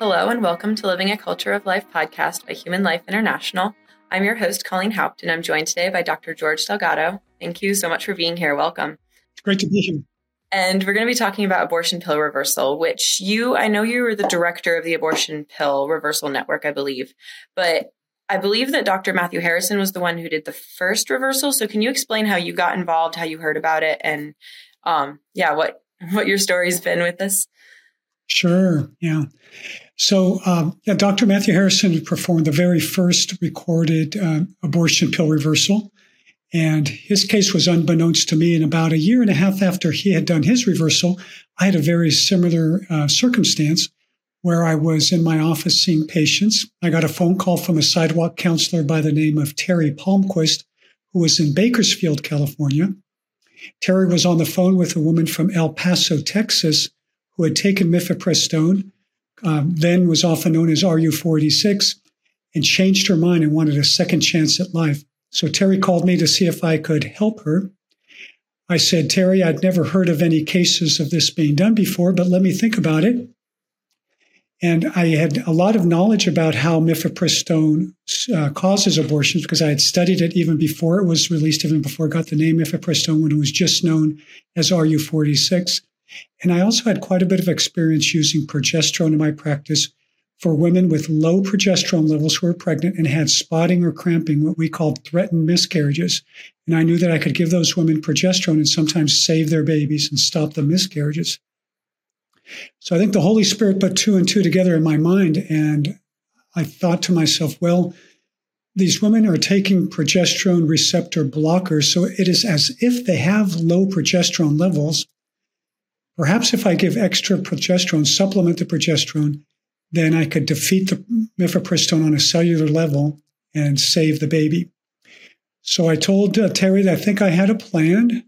Hello, and welcome to Living a Culture of Life podcast by Human Life International. I'm your host, Colleen Haupt, and I'm joined today by Dr. George Delgado. Thank you so much for being here. Welcome. It's great to be here. And we're going to be talking about abortion pill reversal, which you, I know you were the director of the Abortion Pill Reversal Network, I believe, but I believe that Dr. Matthew Harrison was the one who did the first reversal. So can you explain how you got involved, how you heard about it, and um, yeah, what what your story's been with this? Sure. Yeah. So, um, Dr. Matthew Harrison performed the very first recorded uh, abortion pill reversal. And his case was unbeknownst to me. And about a year and a half after he had done his reversal, I had a very similar uh, circumstance where I was in my office seeing patients. I got a phone call from a sidewalk counselor by the name of Terry Palmquist, who was in Bakersfield, California. Terry was on the phone with a woman from El Paso, Texas, who had taken mifepristone, um, then was often known as RU486, and changed her mind and wanted a second chance at life. So Terry called me to see if I could help her. I said, Terry, I'd never heard of any cases of this being done before, but let me think about it. And I had a lot of knowledge about how mifepristone uh, causes abortions because I had studied it even before it was released, even before it got the name mifepristone when it was just known as RU486. And I also had quite a bit of experience using progesterone in my practice for women with low progesterone levels who were pregnant and had spotting or cramping, what we called threatened miscarriages. And I knew that I could give those women progesterone and sometimes save their babies and stop the miscarriages. So I think the Holy Spirit put two and two together in my mind. And I thought to myself, well, these women are taking progesterone receptor blockers. So it is as if they have low progesterone levels Perhaps if I give extra progesterone, supplement the progesterone, then I could defeat the mifepristone on a cellular level and save the baby. So I told uh, Terry that I think I had a plan.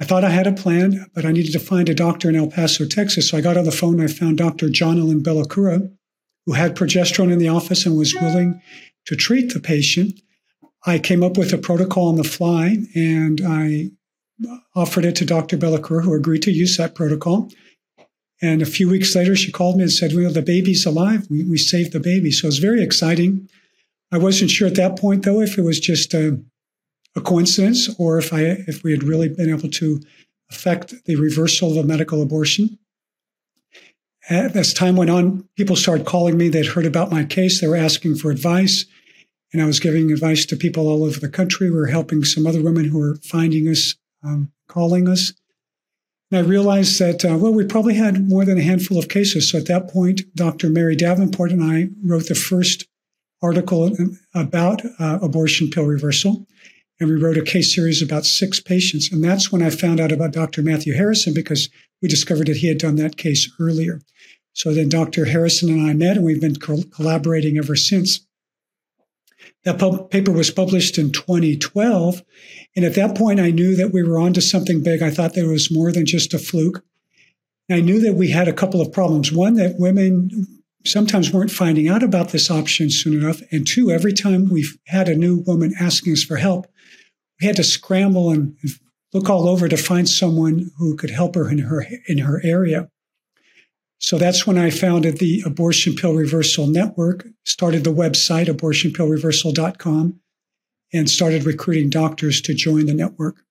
I thought I had a plan, but I needed to find a doctor in El Paso, Texas. So I got on the phone and I found Dr. John Jonalyn Bellacura, who had progesterone in the office and was willing to treat the patient. I came up with a protocol on the fly and I offered it to Dr. Bellacura, who agreed to use that protocol. And a few weeks later, she called me and said, Well, the baby's alive. We, we saved the baby. So it was very exciting. I wasn't sure at that point, though, if it was just a, a coincidence or if I if we had really been able to affect the reversal of a medical abortion. As time went on, people started calling me. They'd heard about my case. They were asking for advice. And I was giving advice to people all over the country. We were helping some other women who were finding us um, calling us. And I realized that, uh, well, we probably had more than a handful of cases. So at that point, Dr. Mary Davenport and I wrote the first article about uh, abortion pill reversal. And we wrote a case series about six patients. And that's when I found out about Dr. Matthew Harrison because we discovered that he had done that case earlier. So then Dr. Harrison and I met, and we've been co- collaborating ever since. That pub- paper was published in 2012. And at that point, I knew that we were onto something big. I thought there was more than just a fluke. And I knew that we had a couple of problems. One, that women sometimes weren't finding out about this option soon enough. And two, every time we had a new woman asking us for help, we had to scramble and look all over to find someone who could help her in her in her area. So that's when I founded the Abortion Pill Reversal Network, started the website, abortionpillreversal.com, and started recruiting doctors to join the network.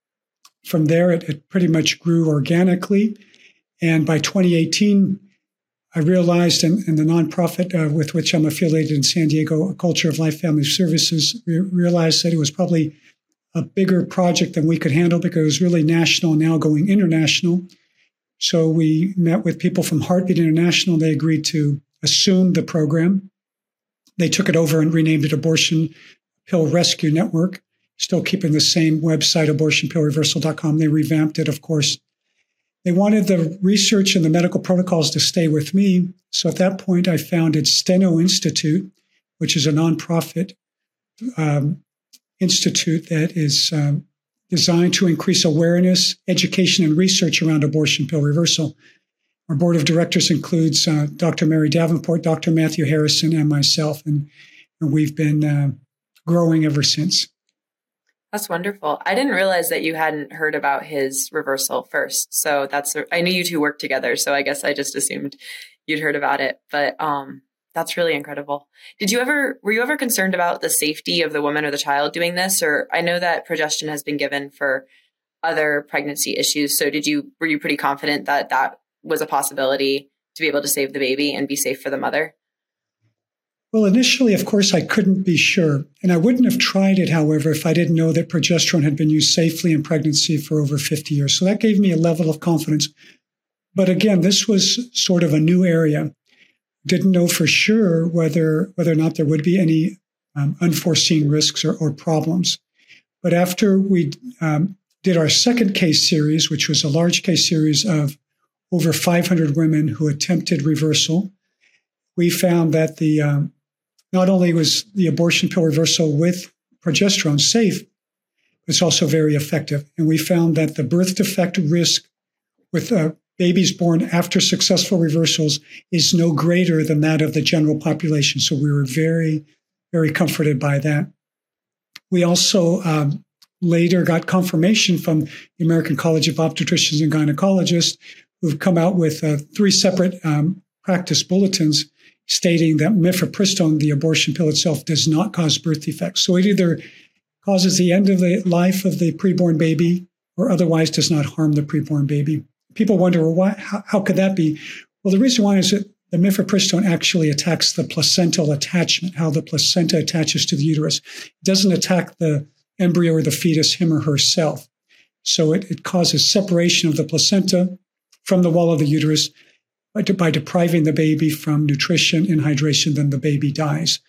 From there, it, it pretty much grew organically. And by 2018, I realized, and, and the nonprofit uh, with which I'm affiliated in San Diego, Culture of Life Family Services, re- realized that it was probably a bigger project than we could handle because it was really national, now going international. So we met with people from Heartbeat International. They agreed to assume the program. They took it over and renamed it Abortion Pill Rescue Network, still keeping the same website, abortionpillreversal.com. They revamped it, of course. They wanted the research and the medical protocols to stay with me. So at that point, I founded Steno Institute, which is a nonprofit um, institute that is um, designed to increase awareness, education, and research around abortion pill reversal. Our board of directors includes uh, Dr. Mary Davenport, Dr. Matthew Harrison, and myself, and, and we've been uh, growing ever since. That's wonderful. I didn't realize that you hadn't heard about his reversal first. So that's I knew you two worked together, so I guess I just assumed you'd heard about it. But um That's really incredible. Did you ever were you ever concerned about the safety of the woman or the child doing this or I know that progestin has been given for other pregnancy issues. So did you were you pretty confident that that was a possibility to be able to save the baby and be safe for the mother? Well, initially, of course, I couldn't be sure. And I wouldn't have tried it, however, if I didn't know that progesterone had been used safely in pregnancy for over 50 years. So that gave me a level of confidence. But again, this was sort of a new area. Didn't know for sure whether whether or not there would be any um, unforeseen risks or, or, problems. But after we um, did our second case series, which was a large case series of over 500 women who attempted reversal, we found that the um, not only was the abortion pill reversal with progesterone safe, it's also very effective. And we found that the birth defect risk with uh, babies born after successful reversals is no greater than that of the general population. So we were very, very comforted by that. We also um, later got confirmation from the American College of Obstetricians and Gynecologists, who've come out with uh, three separate um, practice bulletins stating that mifepristone, the abortion pill itself, does not cause birth defects. So it either causes the end of the life of the preborn baby or otherwise does not harm the preborn baby. People wonder, well, why, how, how could that be? Well, the reason why is that the mifepristone actually attacks the placental attachment, how the placenta attaches to the uterus. It doesn't attack the embryo or the fetus, him or herself. So it, it causes separation of the placenta from the wall of the uterus, by, by depriving the baby from nutrition and hydration, then the baby dies.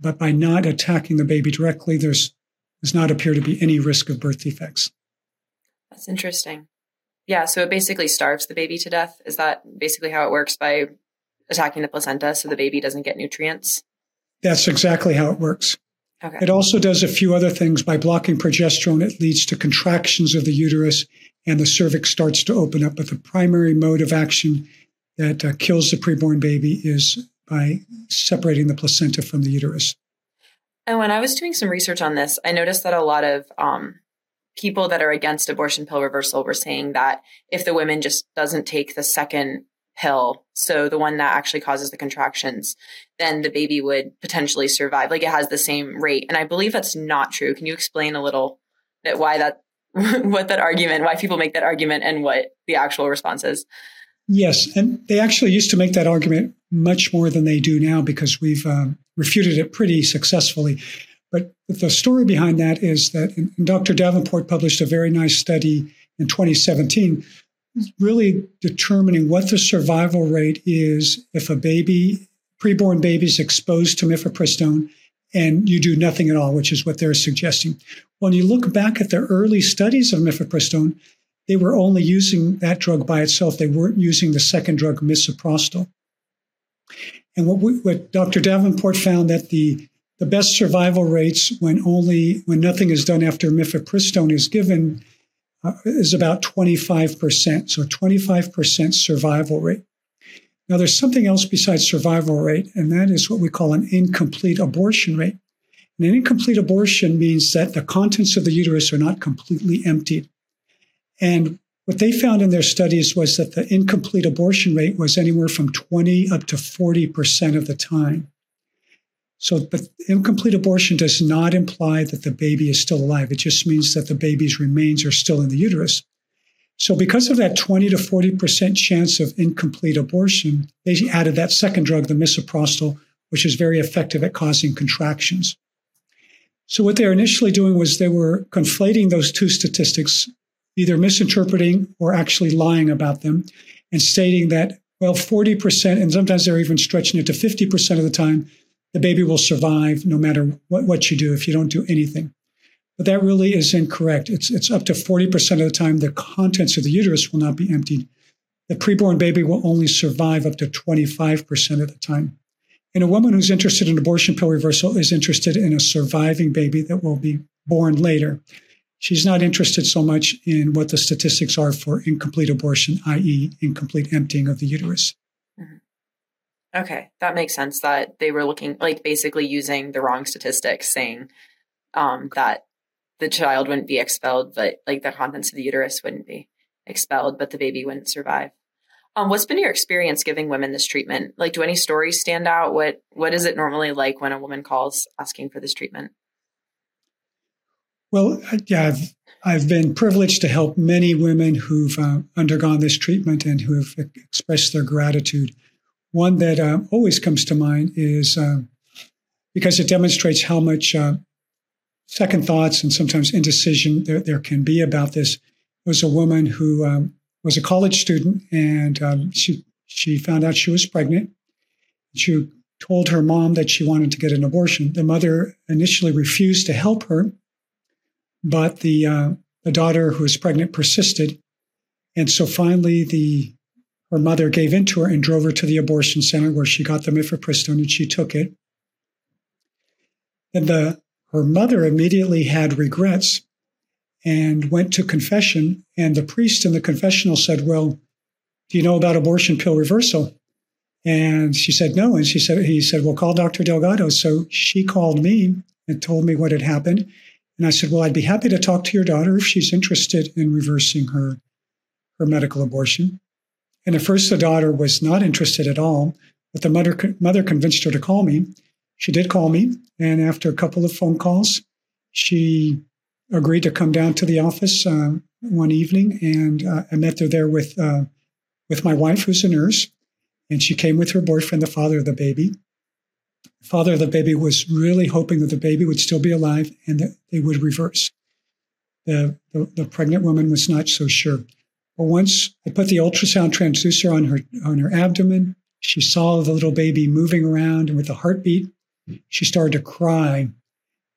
But by not attacking the baby directly, there's does not appear to be any risk of birth defects. That's interesting. Yeah, so it basically starves the baby to death. Is that basically how it works by attacking the placenta so the baby doesn't get nutrients? That's exactly how it works. Okay. It also does a few other things. By blocking progesterone, it leads to contractions of the uterus and the cervix starts to open up. But the primary mode of action that uh, kills the preborn baby is by separating the placenta from the uterus. And when I was doing some research on this, I noticed that a lot of um, people that are against abortion pill reversal were saying that if the woman just doesn't take the second pill, so the one that actually causes the contractions, then the baby would potentially survive. Like it has the same rate. And I believe that's not true. Can you explain a little bit why that, what that argument, why people make that argument and what the actual response is? Yes, and they actually used to make that argument much more than they do now because we've um, refuted it pretty successfully. But the story behind that is that and Dr. Davenport published a very nice study in 2017, really determining what the survival rate is if a baby, preborn baby, is exposed to mifepristone and you do nothing at all, which is what they're suggesting. When you look back at the early studies of mifepristone, they were only using that drug by itself. They weren't using the second drug, misoprostol. And what, we, what Dr. Davenport found that the the best survival rates when only when nothing is done after mifepristone is given uh, is about 25%. So 25% survival rate. Now there's something else besides survival rate, and that is what we call an incomplete abortion rate. And an incomplete abortion means that the contents of the uterus are not completely emptied. And what they found in their studies was that the incomplete abortion rate was anywhere from 20 up to 40% of the time. So, but incomplete abortion does not imply that the baby is still alive. It just means that the baby's remains are still in the uterus. So, because of that 20 to 40% chance of incomplete abortion, they added that second drug, the misoprostol, which is very effective at causing contractions. So, what they were initially doing was they were conflating those two statistics either misinterpreting or actually lying about them and stating that, well, 40%, and sometimes they're even stretching it to 50% of the time, the baby will survive no matter what, what you do if you don't do anything. But that really is incorrect. It's, it's up to 40% of the time the contents of the uterus will not be emptied. The preborn baby will only survive up to 25% of the time. And a woman who's interested in abortion pill reversal is interested in a surviving baby that will be born later. She's not interested so much in what the statistics are for incomplete abortion, i.e., incomplete emptying of the uterus. Okay, that makes sense. That they were looking like basically using the wrong statistics, saying um, that the child wouldn't be expelled, but like the contents of the uterus wouldn't be expelled, but the baby wouldn't survive. Um, what's been your experience giving women this treatment? Like, do any stories stand out? What What is it normally like when a woman calls asking for this treatment? Well, yeah, I've I've been privileged to help many women who've uh, undergone this treatment and who have expressed their gratitude. One that uh, always comes to mind is uh, because it demonstrates how much uh, second thoughts and sometimes indecision there, there, can be about this. Was a woman who um, was a college student and um, she she found out she was pregnant. She told her mom that she wanted to get an abortion. The mother initially refused to help her, but the uh, the daughter who was pregnant persisted, and so finally the her mother gave in to her and drove her to the abortion center where she got the mifepristone and she took it. And the her mother immediately had regrets and went to confession. And the priest in the confessional said, Well, do you know about abortion pill reversal? And she said, No. And she said, he said, Well, call Dr. Delgado. So she called me and told me what had happened. And I said, Well, I'd be happy to talk to your daughter if she's interested in reversing her, her medical abortion. And at first, the daughter was not interested at all, but the mother, mother convinced her to call me. She did call me, and after a couple of phone calls, she agreed to come down to the office uh, one evening, and uh, I met her there with uh, with my wife, who's a nurse, and she came with her boyfriend, the father of the baby. The father of the baby was really hoping that the baby would still be alive and that they would reverse. The, the, the pregnant woman was not so sure. But once I put the ultrasound transducer on her on her abdomen, she saw the little baby moving around, and with a heartbeat, she started to cry.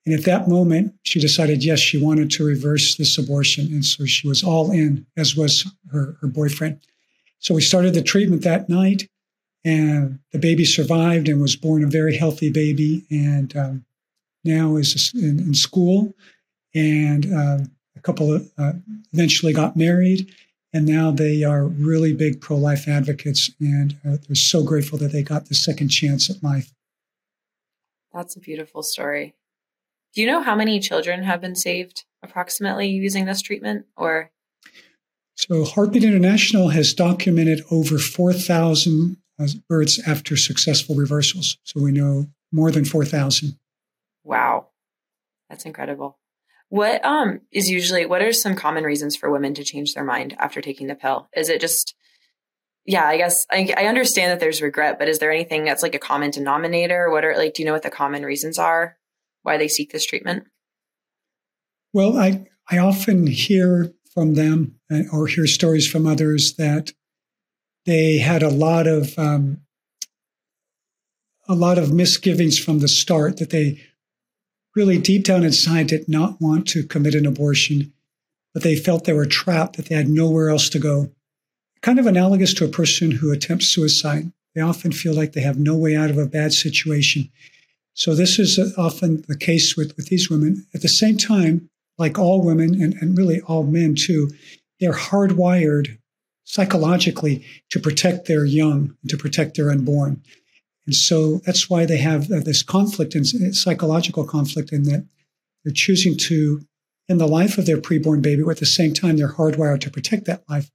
And at that moment, she decided, yes, she wanted to reverse this abortion. And so she was all in, as was her, her boyfriend. So we started the treatment that night, and the baby survived and was born a very healthy baby. And um, now is in, in school, and uh, a couple of uh, eventually got married. And now they are really big pro life advocates, and uh, they're so grateful that they got the second chance at life. That's a beautiful story. Do you know how many children have been saved approximately using this treatment or? So, Heartbeat International has documented over 4,000 uh, births after successful reversals. So, we know more than 4,000. Wow. That's incredible. What um is usually what are some common reasons for women to change their mind after taking the pill? Is it just yeah, I guess I, I understand that there's regret, but is there anything that's like a common denominator? What are like, do you know what the common reasons are why they seek this treatment? Well, I, I often hear from them uh, or hear stories from others that they had a lot of um, a lot of misgivings from the start that they really deep down inside did not want to commit an abortion, but they felt they were trapped, that they had nowhere else to go kind of analogous to a person who attempts suicide. They often feel like they have no way out of a bad situation. So this is uh, often the case with, with these women. At the same time, like all women and, and really all men too, they're hardwired psychologically to protect their young, to protect their unborn. And so that's why they have uh, this conflict and psychological conflict in that they're choosing to, end the life of their preborn baby, but at the same time, they're hardwired to protect that life.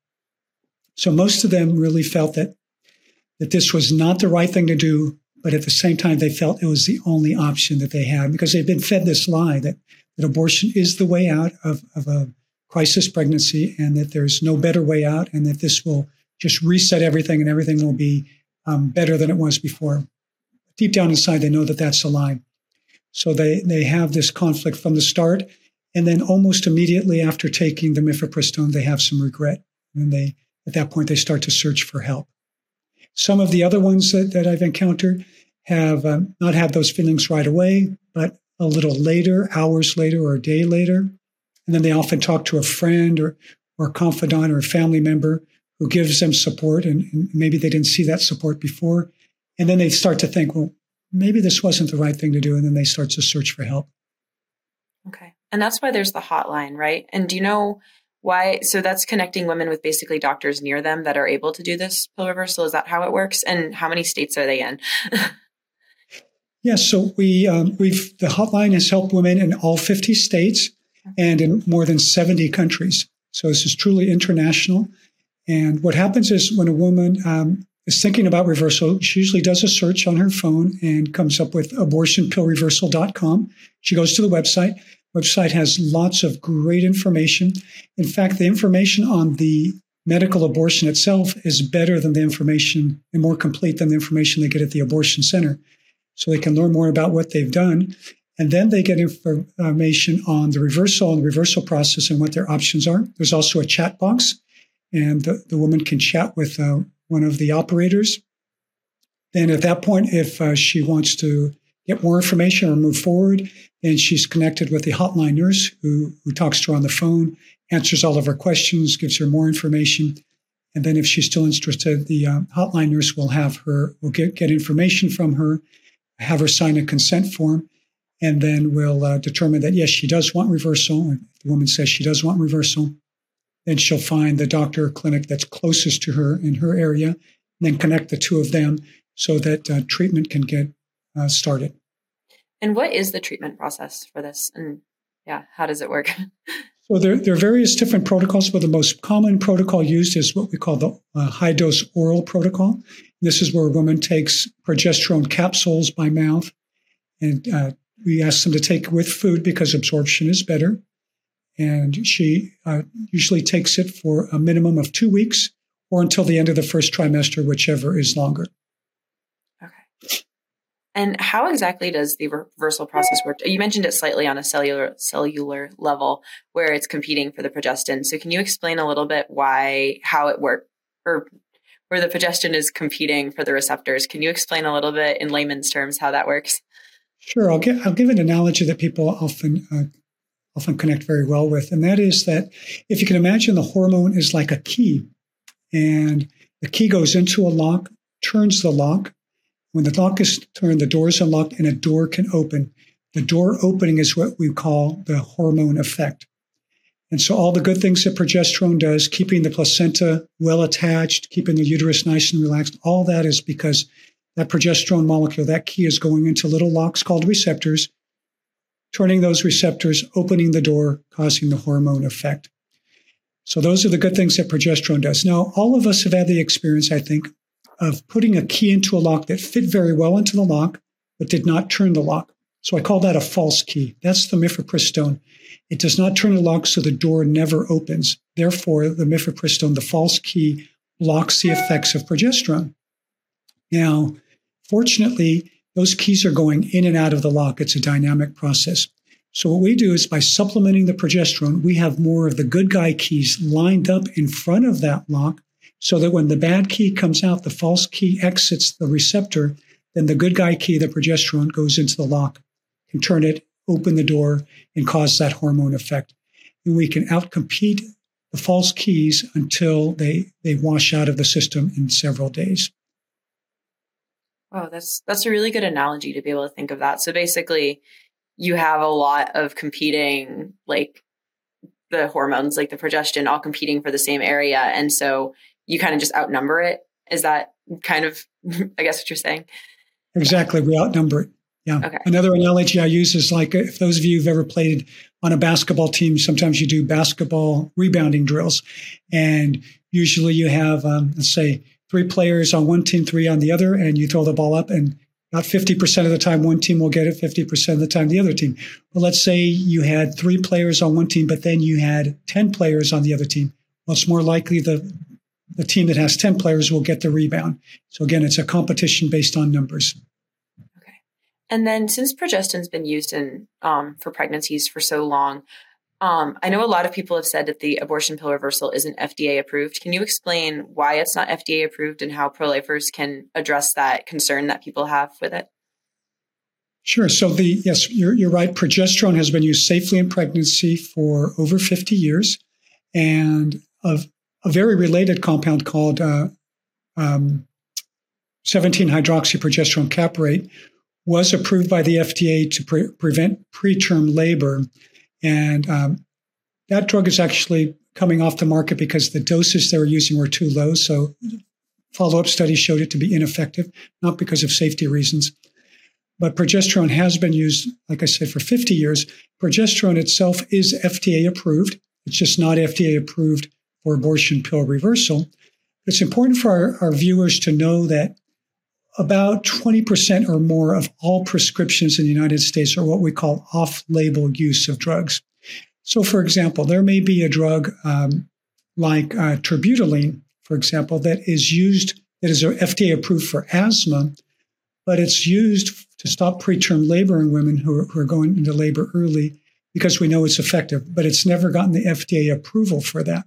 So most of them really felt that that this was not the right thing to do, but at the same time they felt it was the only option that they had because they've been fed this lie that, that abortion is the way out of, of a crisis pregnancy and that there's no better way out and that this will just reset everything and everything will be um, better than it was before. Deep down inside, they know that that's a lie. So they, they have this conflict from the start. And then almost immediately after taking the mifepristone, they have some regret. And they at that point, they start to search for help. Some of the other ones that, that I've encountered have um, not had those feelings right away, but a little later, hours later, or a day later. And then they often talk to a friend or, or a confidant or a family member who gives them support. And, and maybe they didn't see that support before. And then they start to think, well, maybe this wasn't the right thing to do. And then they start to search for help. Okay. And that's why there's the hotline, right? And do you know why so that's connecting women with basically doctors near them that are able to do this pill reversal is that how it works and how many states are they in yes so we um, we've the hotline has helped women in all 50 states and in more than 70 countries so this is truly international And what happens is when a woman um, is thinking about reversal, she usually does a search on her phone and comes up with abortionpillreversal.com. She goes to the website. Website has lots of great information. In fact, the information on the medical abortion itself is better than the information and more complete than the information they get at the abortion center. So they can learn more about what they've done. And then they get information on the reversal and the reversal process and what their options are. There's also a chat box, and the, the woman can chat with uh, one of the operators. Then at that point, if uh, she wants to get more information or move forward, then she's connected with the hotline nurse who, who talks to her on the phone, answers all of her questions, gives her more information. And then if she's still interested, the uh, hotline nurse will have her, will get, get information from her, have her sign a consent form, and then we'll uh, determine that yes, she does want reversal. The woman says she does want reversal, then she'll find the doctor or clinic that's closest to her in her area, and then connect the two of them so that uh, treatment can get uh, started. And what is the treatment process for this? And yeah, how does it work? so there, there, are various different protocols, but the most common protocol used is what we call the uh, high dose oral protocol. This is where a woman takes progesterone capsules by mouth and uh, we ask them to take with food because absorption is better. And she uh, usually takes it for a minimum of two weeks or until the end of the first trimester, whichever is longer. Okay. And how exactly does the reversal process work? You mentioned it slightly on a cellular cellular level where it's competing for the progestin. So can you explain a little bit why how it works or where the progestin is competing for the receptors? Can you explain a little bit in layman's terms how that works? Sure, I'll give I'll give an analogy that people often uh, often connect very well with, and that is that if you can imagine the hormone is like a key, and the key goes into a lock, turns the lock. When the lock is turned, the door is unlocked, and a door can open. The door opening is what we call the hormone effect. And so, all the good things that progesterone does, keeping the placenta well attached, keeping the uterus nice and relaxed, all that is because that progesterone molecule, that key is going into little locks called receptors, turning those receptors, opening the door, causing the hormone effect. So those are the good things that progesterone does. Now, all of us have had the experience, I think, of putting a key into a lock that fit very well into the lock, but did not turn the lock. So I call that a false key. That's the mifepristone. It does not turn the lock, so the door never opens. Therefore, the mifepristone, the false key, blocks the effects of progesterone. Now, fortunately, those keys are going in and out of the lock. It's a dynamic process. So, what we do is by supplementing the progesterone, we have more of the good guy keys lined up in front of that lock so that when the bad key comes out, the false key exits the receptor, then the good guy key, the progesterone, goes into the lock, can turn it, open the door, and cause that hormone effect. And we can outcompete the false keys until they, they wash out of the system in several days. Oh, that's that's a really good analogy to be able to think of that. So basically, you have a lot of competing like the hormones, like the progestin, all competing for the same area, and so you kind of just outnumber it. Is that kind of, I guess, what you're saying? Exactly, we outnumber it. Yeah. Okay. Another analogy I use is like if those of you who've ever played on a basketball team, sometimes you do basketball rebounding drills, and usually you have, um, let's say, three players on one team, three on the other, and you throw the ball up and about 50% of the time one team will get it, 50% of the time the other team. Well, let's say you had three players on one team, but then you had 10 players on the other team. Well, it's more likely the, the team that has 10 players will get the rebound. So again, it's a competition based on numbers. Okay. And then since progestin's been used in um, for pregnancies for so long, um, I know a lot of people have said that the abortion pill reversal isn't FDA approved. Can you explain why it's not FDA approved and how pro lifers can address that concern that people have with it? Sure. So the yes, you're, you're right. Progesterone has been used safely in pregnancy for over 50 years, and a, a very related compound called uh, um, 17 hydroxyprogesterone caproate was approved by the FDA to pre- prevent preterm labor and um, that drug is actually coming off the market because the doses they were using were too low. So follow up studies showed it to be ineffective, not because of safety reasons. But progesterone has been used, like I said, for 50 years. Progesterone itself is FDA approved. It's just not FDA approved for abortion pill reversal. It's important for our, our viewers to know that about 20% or more of all prescriptions in the United States are what we call off label use of drugs. So, for example, there may be a drug um, like uh, terbutaline, for example, that is used, that is FDA approved for asthma, but it's used to stop preterm labor in women who are, who are going into labor early because we know it's effective, but it's never gotten the FDA approval for that.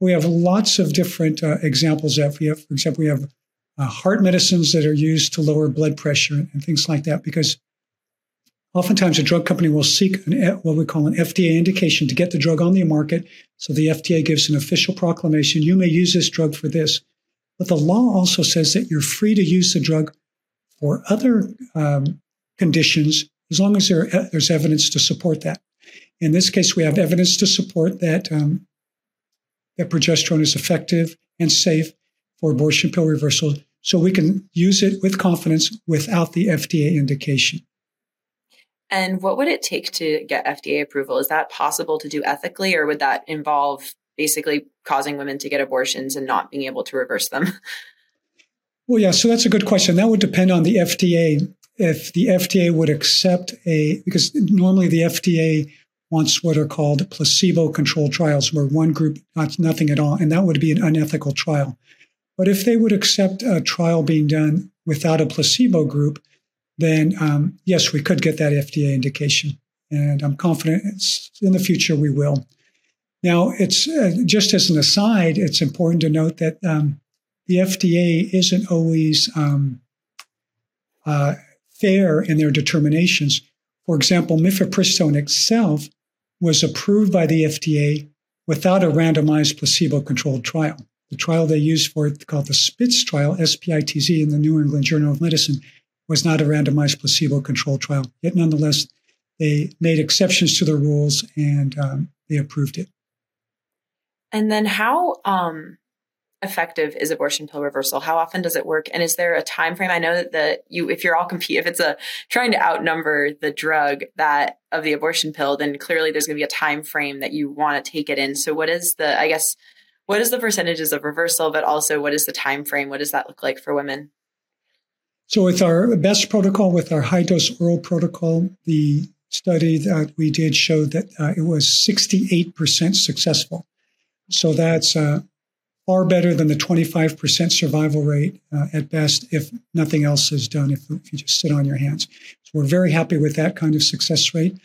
We have lots of different uh, examples of. We have, for example, we have uh, heart medicines that are used to lower blood pressure and things like that because oftentimes a drug company will seek an, what we call an FDA indication to get the drug on the market. So the FDA gives an official proclamation you may use this drug for this. But the law also says that you're free to use the drug for other um, conditions as long as there, uh, there's evidence to support that. In this case, we have evidence to support that um, that progesterone is effective and safe for abortion pill reversal, so we can use it with confidence without the FDA indication. And what would it take to get FDA approval? Is that possible to do ethically, or would that involve basically causing women to get abortions and not being able to reverse them? Well, yeah, so that's a good question. That would depend on the FDA. If the FDA would accept a, because normally the FDA wants what are called placebo controlled trials, where one group got nothing at all, and that would be an unethical trial. But if they would accept a trial being done without a placebo group, then um, yes, we could get that FDA indication. And I'm confident in the future we will. Now, it's uh, just as an aside, it's important to note that um, the FDA isn't always um, uh, fair in their determinations. For example, mifepristone itself was approved by the FDA without a randomized placebo controlled trial. The trial they used for it, called the SPITZ trial, SPITZ, in the New England Journal of Medicine, was not a randomized placebo controlled trial. Yet, nonetheless, they made exceptions to the rules and um, they approved it. And then, how um, effective is abortion pill reversal? How often does it work? And is there a time frame? I know that the you if you're all compete if it's a trying to outnumber the drug that of the abortion pill, then clearly there's going to be a time frame that you want to take it in. So what is the I guess what is the percentages of reversal, but also what is the time frame? What does that look like for women? So with our best protocol, with our high dose oral protocol, the study that we did showed that uh, it was 68% successful. So that's uh, far better than the 25% survival rate uh, at best if nothing else is done, if, if, you just sit on your hands. So we're very happy with that kind of success rate.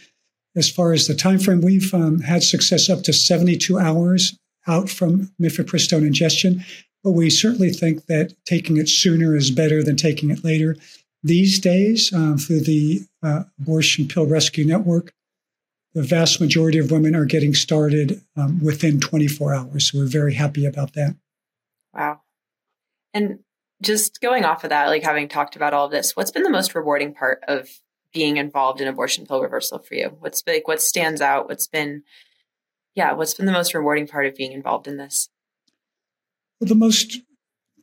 As far as the time frame, we've um, had success up to 72 hours out from mifepristone ingestion, but we certainly think that taking it sooner is better than taking it later. These days, uh, through the uh, Abortion Pill Rescue Network, the vast majority of women are getting started um, within 24 hours. So we're very happy about that. Wow. And just going off of that, like having talked about all of this, what's been the most rewarding part of being involved in abortion pill reversal for you? What's like what stands out? What's been yeah, what's been the most rewarding part of being involved in this? Well, the most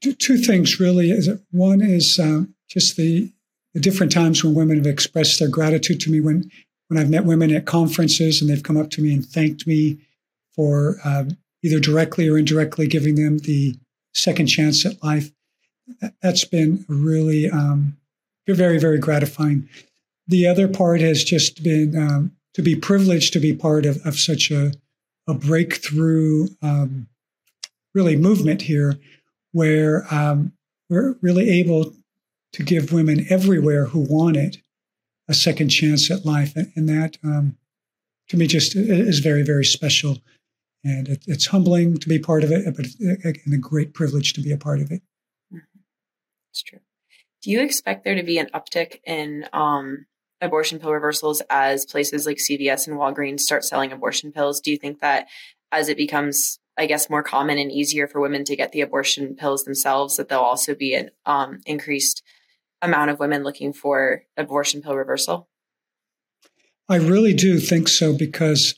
two things really is one is uh, just the the different times when women have expressed their gratitude to me when when I've met women at conferences and they've come up to me and thanked me for um, either directly or indirectly giving them the second chance at life. That's been really um, very, very gratifying. The other part has just been um, to be privileged to be part of, of such a, a breakthrough, um, really movement here, where um, we're really able to give women everywhere who want it a second chance at life. And, that, um, to me, just is very, very special. And it, it's humbling to be part of it, but and a great privilege to be a part of it. Mm-hmm. It's true. Do you expect there to be an uptick in um, abortion pill reversals as places like CVS and Walgreens start selling abortion pills? Do you think that as it becomes, I guess, more common and easier for women to get the abortion pills themselves, that there'll also be an um, increased amount of women looking for abortion pill reversal? I really do think so because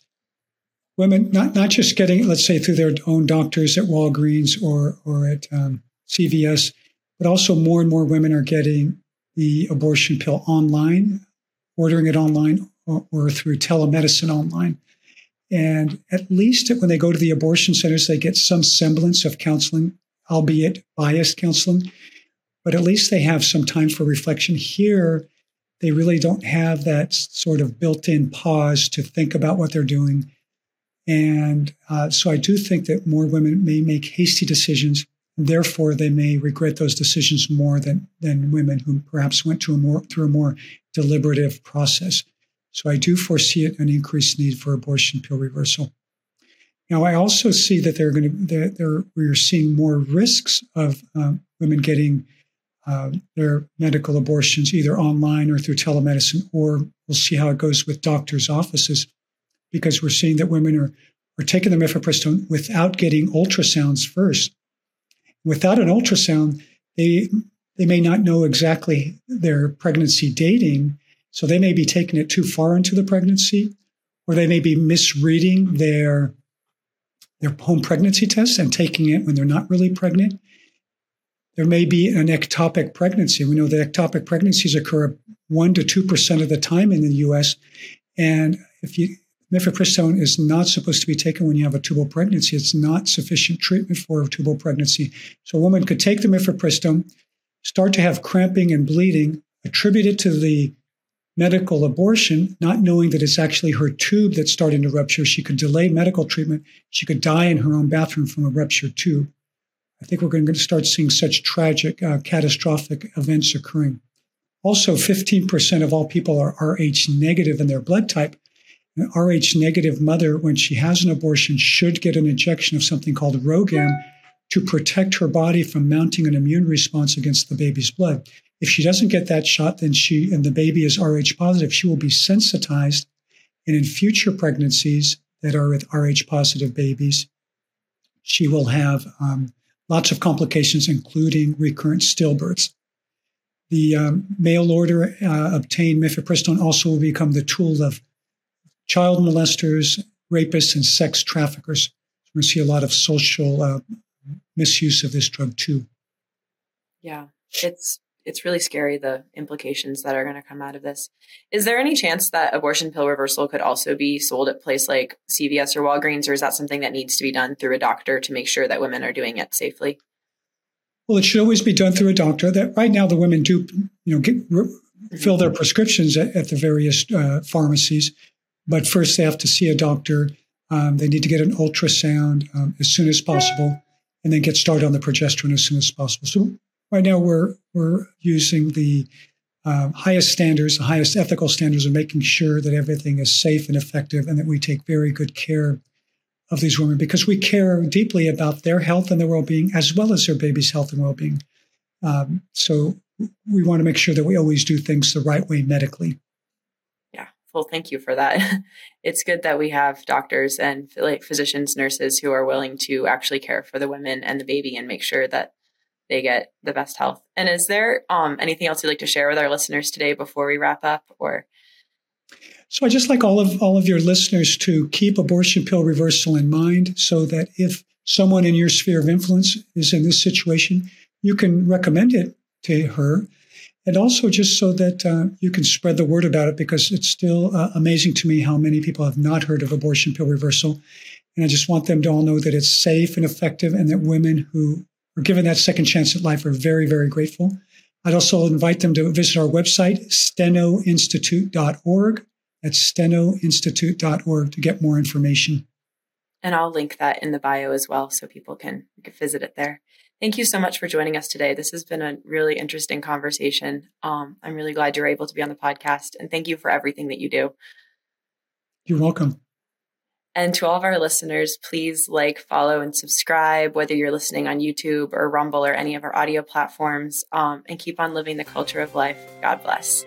women, not, not just getting, let's say, through their own doctors at Walgreens or, or at um, CVS, but also more and more women are getting the abortion pill online, ordering it online or, or through telemedicine online. And at least when they go to the abortion centers, they get some semblance of counseling, albeit biased counseling, but at least they have some time for reflection. Here, they really don't have that sort of built in pause to think about what they're doing. And uh, so I do think that more women may make hasty decisions. And therefore, they may regret those decisions more than, than women who perhaps went to a more, through a more deliberative process. So I do foresee an increased need for abortion pill reversal. Now, I also see that they're going to that there we're seeing more risks of um, women getting uh, their medical abortions either online or through telemedicine, or we'll see how it goes with doctors' offices, because we're seeing that women are are taking the mifepristone without getting ultrasounds first. Without an ultrasound, they they may not know exactly their pregnancy dating, so they may be taking it too far into the pregnancy, or they may be misreading their their home pregnancy test and taking it when they're not really pregnant. There may be an ectopic pregnancy. We know that ectopic pregnancies occur one to two percent of the time in the U.S. And if you mifepristone is not supposed to be taken when you have a tubal pregnancy. It's not sufficient treatment for a tubal pregnancy. So a woman could take the mifepristone, start to have cramping and bleeding, attribute it to the medical abortion, not knowing that it's actually her tube that's starting to rupture. She could delay medical treatment. She could die in her own bathroom from a ruptured tube. I think we're going to start seeing such tragic, uh, catastrophic events occurring. Also, 15% of all people are Rh negative in their blood type. An Rh negative mother, when she has an abortion, should get an injection of something called RhoGAM to protect her body from mounting an immune response against the baby's blood. If she doesn't get that shot, then she and the baby is Rh positive, she will be sensitized. And in future pregnancies that are with Rh positive babies, she will have um, lots of complications, including recurrent stillbirths. The um, mail order uh, obtained mifepristone also will become the tool of child molesters, rapists, and sex traffickers. We're going to see a lot of social uh, misuse of this drug too. Yeah, it's it's really scary the implications that are going to come out of this. Is there any chance that abortion pill reversal could also be sold at place like CVS or Walgreens, or is that something that needs to be done through a doctor to make sure that women are doing it safely? Well, it should always be done through a doctor. That right now the women do, you know, get, re- mm-hmm. fill their prescriptions at, at the various uh, pharmacies, but first they have to see a doctor. Um, they need to get an ultrasound um, as soon as possible, and then get started on the progesterone as soon as possible. So right now we're we're using the uh, highest standards, the highest ethical standards of making sure that everything is safe and effective, and that we take very good care of these women because we care deeply about their health and their well-being as well as their baby's health and well-being. Um, so we want to make sure that we always do things the right way medically. Well, thank you for that. It's good that we have doctors and like physicians, nurses who are willing to actually care for the women and the baby and make sure that they get the best health. And is there um, anything else you'd like to share with our listeners today before we wrap up, or? So I just like all of all of your listeners to keep abortion pill reversal in mind, so that if someone in your sphere of influence is in this situation, you can recommend it to her, and also just so that uh, you can spread the word about it, because it's still uh, amazing to me how many people have not heard of abortion pill reversal, and I just want them to all know that it's safe and effective, and that women who are given that second chance at life are very, very grateful. I'd also invite them to visit our website, stenoinstitute.org that's stenoinstitute.org to get more information. And I'll link that in the bio as well so people can, can visit it there. Thank you so much for joining us today. This has been a really interesting conversation. Um, I'm really glad you're able to be on the podcast, and thank you for everything that you do. You're welcome. And to all of our listeners, please like, follow, and subscribe, whether you're listening on YouTube or Rumble or any of our audio platforms, um, and keep on living the culture of life. God bless.